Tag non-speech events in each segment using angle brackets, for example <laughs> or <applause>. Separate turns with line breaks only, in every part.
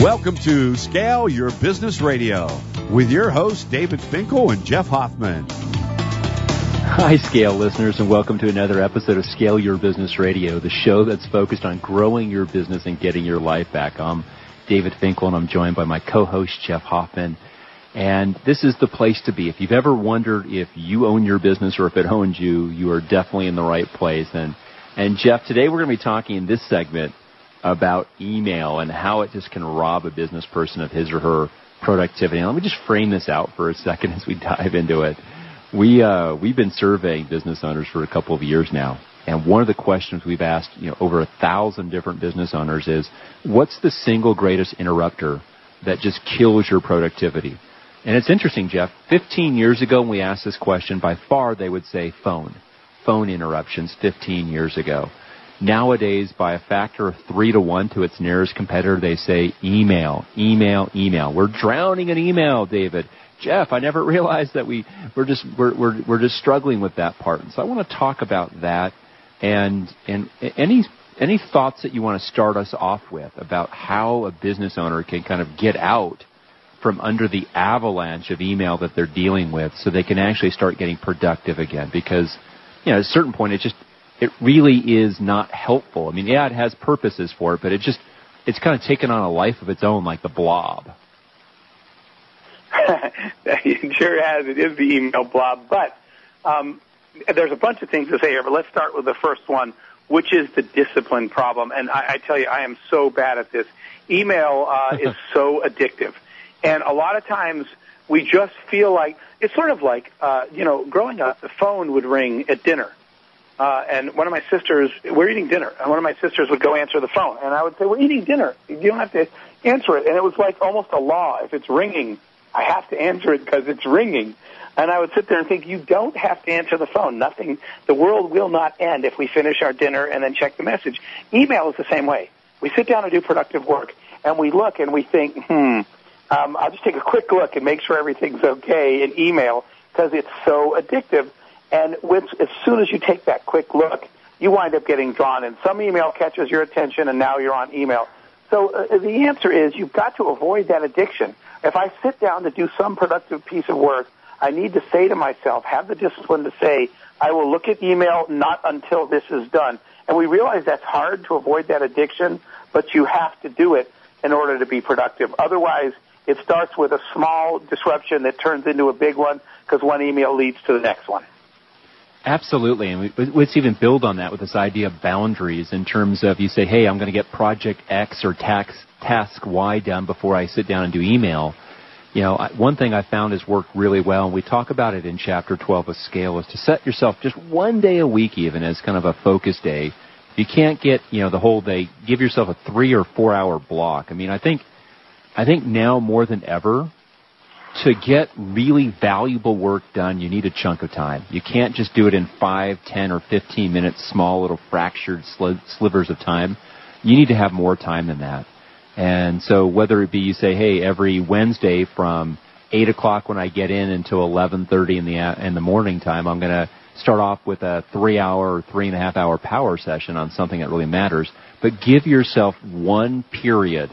Welcome to Scale Your Business Radio with your hosts David Finkel and Jeff Hoffman.
Hi, Scale listeners, and welcome to another episode of Scale Your Business Radio, the show that's focused on growing your business and getting your life back. I'm David Finkel, and I'm joined by my co-host Jeff Hoffman. And this is the place to be. If you've ever wondered if you own your business or if it owns you, you are definitely in the right place. And and Jeff, today we're going to be talking in this segment about email and how it just can rob a business person of his or her productivity. And let me just frame this out for a second <laughs> as we dive into it. We uh, we've been surveying business owners for a couple of years now, and one of the questions we've asked, you know, over a thousand different business owners is, what's the single greatest interrupter that just kills your productivity? And it's interesting, Jeff. 15 years ago, when we asked this question, by far they would say phone, phone interruptions. 15 years ago. Nowadays, by a factor of three to one to its nearest competitor, they say email, email, email. We're drowning in email, David. Jeff, I never <laughs> realized that we we're just we're we're we're just struggling with that part. And so I want to talk about that and and any any thoughts that you want to start us off with about how a business owner can kind of get out from under the avalanche of email that they're dealing with so they can actually start getting productive again because you know at a certain point it just it really is not helpful. I mean, yeah, it has purposes for it, but it just it's kind of taken on a life of its own, like the blob. <laughs>
it sure has. It is the email blob, but um, there's a bunch of things to say here. But let's start with the first one, which is the discipline problem. And I, I tell you, I am so bad at this. Email uh, is <laughs> so addictive, and a lot of times we just feel like it's sort of like uh, you know, growing up, the phone would ring at dinner uh, and one of my sisters, we're eating dinner, and one of my sisters would go answer the phone, and I would say, "We're eating dinner. You don't have to answer it." And it was like almost a law. If it's ringing, I have to answer it because it's ringing. And I would sit there and think, "You don't have to answer the phone. Nothing. The world will not end if we finish our dinner and then check the message." Email is the same way. We sit down and do productive work, and we look and we think, "Hmm." Um, I'll just take a quick look and make sure everything's okay in email because it's so addictive and with, as soon as you take that quick look, you wind up getting drawn in. Some email catches your attention, and now you're on email. So uh, the answer is you've got to avoid that addiction. If I sit down to do some productive piece of work, I need to say to myself, have the discipline to say, I will look at email not until this is done. And we realize that's hard to avoid that addiction, but you have to do it in order to be productive. Otherwise, it starts with a small disruption that turns into a big one because one email leads to the next one.
Absolutely, and we, let's even build on that with this idea of boundaries in terms of you say, hey, I'm going to get project X or tax, task Y done before I sit down and do email. You know, I, one thing I found has worked really well, and we talk about it in chapter 12 of Scale, is to set yourself just one day a week even as kind of a focus day. You can't get, you know, the whole day, give yourself a three or four hour block. I mean, I think, I think now more than ever, to get really valuable work done, you need a chunk of time. You can't just do it in five, ten, or 15 minutes, small little fractured slivers of time. You need to have more time than that. And so whether it be you say, hey, every Wednesday from 8 o'clock when I get in until 11.30 in the, in the morning time, I'm going to start off with a three hour or three and a half hour power session on something that really matters. But give yourself one period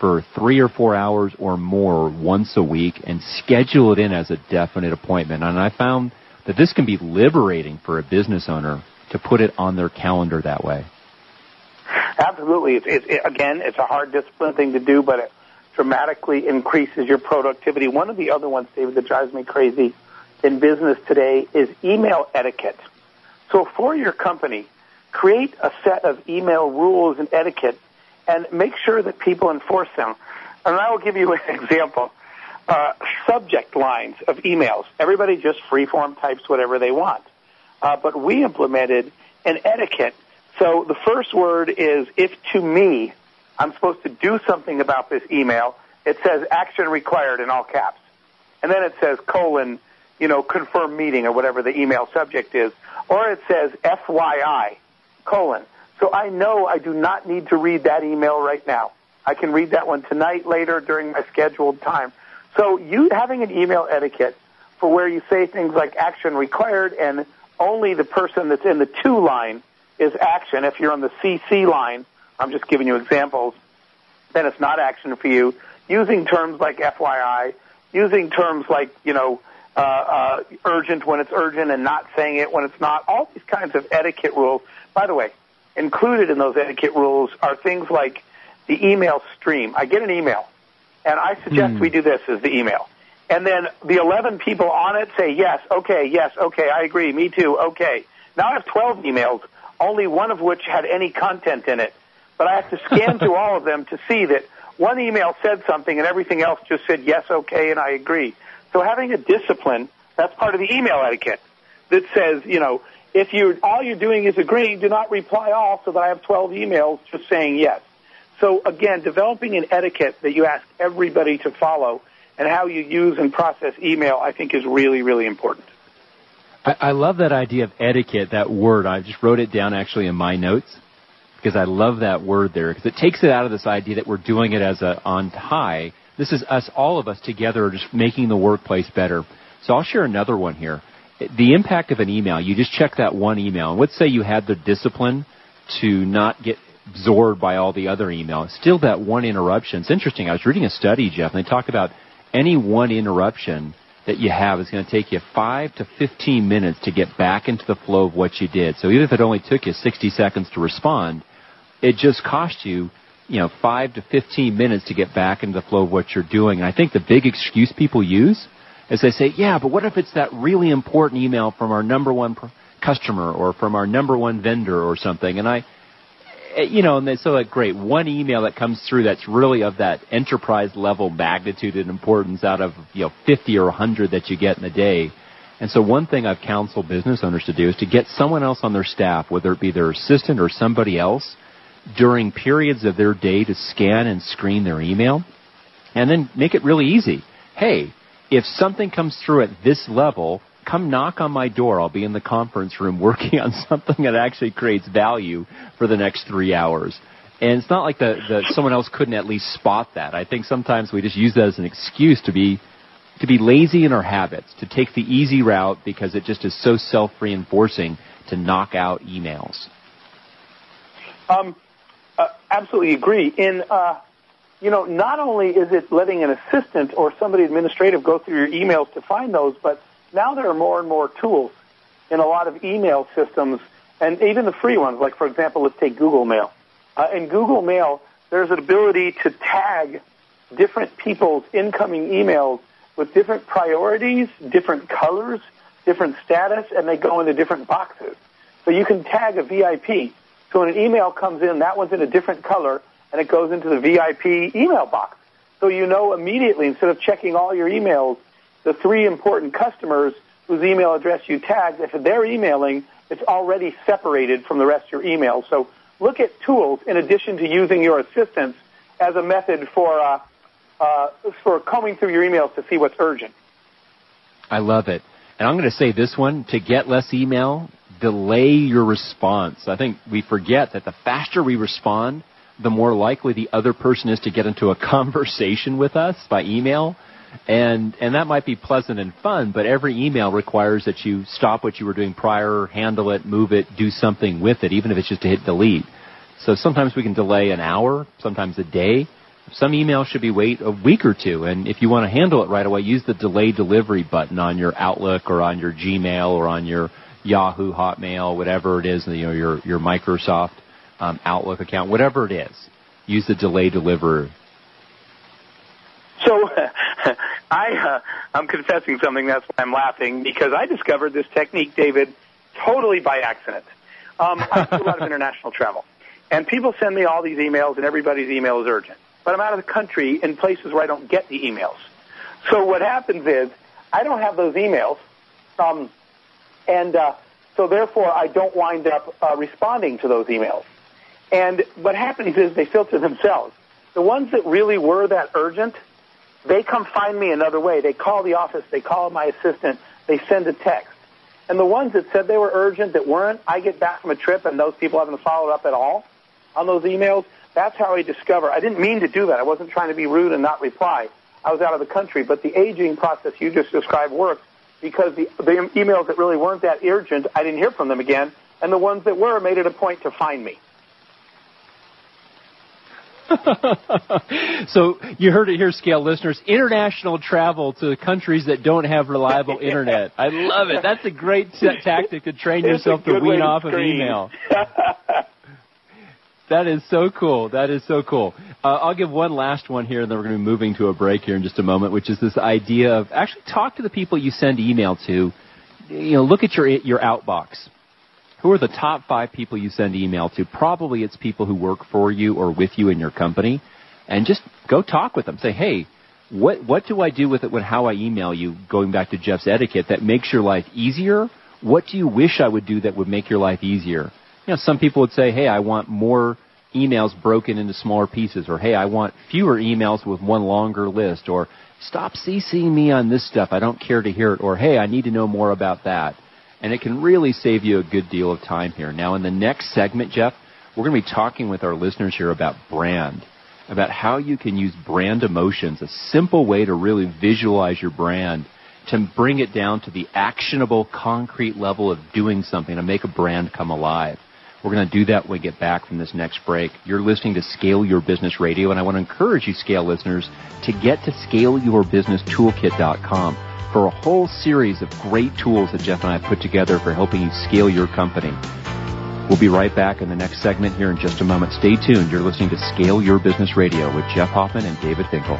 for three or four hours or more once a week and schedule it in as a definite appointment. And I found that this can be liberating for a business owner to put it on their calendar that way.
Absolutely. It's, it, it, again, it's a hard discipline thing to do, but it dramatically increases your productivity. One of the other ones, David, that drives me crazy in business today is email etiquette. So for your company, create a set of email rules and etiquette and make sure that people enforce them. And I will give you <laughs> an example. Uh, subject lines of emails. Everybody just freeform types whatever they want. Uh, but we implemented an etiquette. So the first word is if to me I'm supposed to do something about this email, it says action required in all caps. And then it says colon, you know, confirm meeting or whatever the email subject is. Or it says FYI, colon. So I know I do not need to read that email right now. I can read that one tonight, later, during my scheduled time. So you having an email etiquette for where you say things like action required and only the person that's in the to line is action. If you're on the CC line, I'm just giving you examples. then it's not action for you. Using terms like FYI, using terms like, you know, uh, uh, urgent when it's urgent and not saying it when it's not. All these kinds of etiquette rules. By the way, included in those etiquette rules are things like the email stream. I get an email, and I suggest hmm. we do this as the email. And then the 11 people on it say, yes, okay, yes, okay, I agree, me too, okay. Now I have 12 emails, only one of which had any content in it. But I have to scan <laughs> through all of them to see that one email said something and everything else just said yes, okay, and I agree. So having a discipline, that's part of the email etiquette that says, you know, if you all you're doing is agreeing, do not reply all so that I have 12 emails just saying yes. So again, developing an etiquette that you ask everybody to follow and how you use and process email, I think is really, really important.
I, I love that idea of etiquette, that word. I just wrote it down actually in my notes because I love that word there because it takes it out of this idea that we're doing it as a on high this is us, all of us together, just making the workplace better. So I'll share another one here. The impact of an email, you just check that one email. And let's say you had the discipline to not get absorbed by all the other emails. Still that one interruption. It's interesting. I was reading a study, Jeff, and they talk about any one interruption that you have is going to take you 5 to 15 minutes to get back into the flow of what you did. So even if it only took you 60 seconds to respond, it just cost you you know, five to 15 minutes to get back into the flow of what you're doing. And I think the big excuse people use is they say, yeah, but what if it's that really important email from our number one pr- customer or from our number one vendor or something? And I, eh, you know, and they say, like, great, one email that comes through that's really of that enterprise level magnitude and importance out of, you know, 50 or 100 that you get in a day. And so one thing I've counseled business owners to do is to get someone else on their staff, whether it be their assistant or somebody else, during periods of their day to scan and screen their email and then make it really easy. Hey, if something comes through at this level, come knock on my door. I'll be in the conference room <laughs> working on something that actually creates value for the next three hours. And it's not like the, the someone else couldn't at least spot that. I think sometimes we just use that as an excuse to be to be lazy in our habits, to take the easy route because it just is so self reinforcing to knock out emails.
Um, uh, absolutely agree. In uh, you know, not only is it letting an assistant or somebody administrative go through your emails to find those, but now there are more and more tools in a lot of email systems, and even the free ones. Like for example, let's take Google Mail. Uh, in Google Mail, there's an ability to tag different people's incoming emails with different priorities, different colors, different status, and they go into different boxes. So you can tag a VIP so when an email comes in, that one's in a different color, and it goes into the VIP email box. So you know immediately, instead of checking all your emails, the three important customers whose email address you tagged, if they're emailing, it's already separated from the rest of your email. So look at tools in addition to using your assistants as a method for uh, uh, for combing through your emails to see what's urgent.
I love it. And I'm going to say this one to get less email, delay your response. I think we forget that the faster we respond, the more likely the other person is to get into a <laughs> conversation with us by email. And, and that might be pleasant and fun, but every email requires that you stop what you were doing prior, handle it, move it, do something with it, even if it's just to hit delete. So sometimes we can delay an hour, sometimes a day. Some emails should be wait a week or two, and if you want to handle it right away, use the delay delivery button on your Outlook or on your Gmail or on your Yahoo, Hotmail, whatever it is, you know, your, your Microsoft um, Outlook account, whatever it is. Use the delay deliverer.
So <laughs> I, uh, I'm confessing something. That's why I'm laughing because I discovered this technique, David, totally by accident. Um, I do a lot of <laughs> international travel, and people send me all these emails, and everybody's email is urgent. But I'm out of the country in places where I don't get the emails. So what happens is I don't have those emails. Um, and uh, so therefore I don't wind up uh, responding to those emails. And what happens is they filter themselves. The ones that really were that urgent, they come find me another way. They call the office, they call my assistant, they send a text. And the ones that said they were urgent that weren't, I get back from a trip and those people haven't followed up at all on those emails. That's how I discover. I didn't mean to do that. I wasn't trying to be rude and not reply. I was out of the country, but the aging process you just described works because the, the emails that really weren't that urgent, I didn't hear from them again, and the ones that were made it a point to find me. <laughs>
so you heard it here, Scale listeners. International travel to countries that don't have reliable <laughs> internet. I love it. That's a great t- tactic to train yourself to wean off of email. <laughs> that is so cool. That is so cool. Uh, I'll give one last one here, and then we're going to be moving to a break here in just a moment, which is this idea of actually talk to the people you send email to. You know, look at your your outbox who are the top five people you send email to? Probably it's people who work for you or with you in your company. And just go talk with them. Say, hey, what, what do I do with it when how I email you, going back to Jeff's etiquette, that makes your life easier? What do you wish I would do that would make your life easier? You know, some people would say, hey, I want more emails broken into smaller pieces, or hey, I want fewer emails with one longer list, or stop CCing me on this stuff, I don't care to hear it, or hey, I need to know more about that and it can really save you a good deal of time here. Now, in the next segment, Jeff, we're going to be talking with our listeners here about brand, about how you can use brand emotions, a simple way to really visualize your brand to bring it down to the actionable, concrete level of doing something to make a brand come alive. We're going to do that when we get back from this next break. You're listening to Scale Your Business Radio, and I want to encourage you, Scale listeners, to get to scaleyourbusinesstoolkit.com for a whole series of great tools that Jeff and I have put together for helping you scale your company. We'll be right back in the next segment here in just a moment. Stay tuned. You're listening to Scale Your Business Radio with Jeff Hoffman and David Finkel.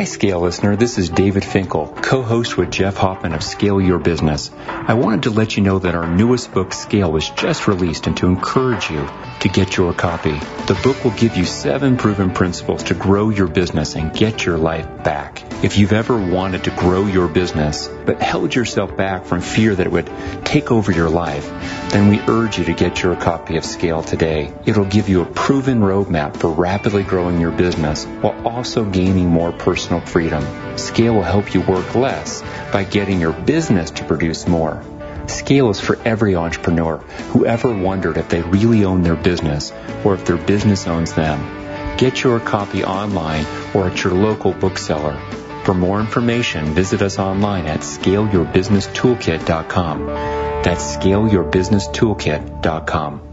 Hi, Scale listener. This is David Finkel, co-host with Jeff Hoffman of Scale Your Business. I wanted to let you know that our newest book, Scale, was just released and to encourage you to get your copy. The book will give you seven proven principles to grow your business and get your life back. If you've ever wanted to grow your business, but held yourself back from fear that it would take over your life, then we urge you to get your copy of Scale today. It'll give you a proven roadmap for rapidly growing your business while also gaining more personal freedom. Scale will help you work less by getting your business to produce more. Scale is for every entrepreneur who ever wondered if they really own their business or if their business owns them. Get your copy online or at your local bookseller. For more information, visit us online at scaleyourbusinesstoolkit.com. That's scaleyourbusinesstoolkit.com.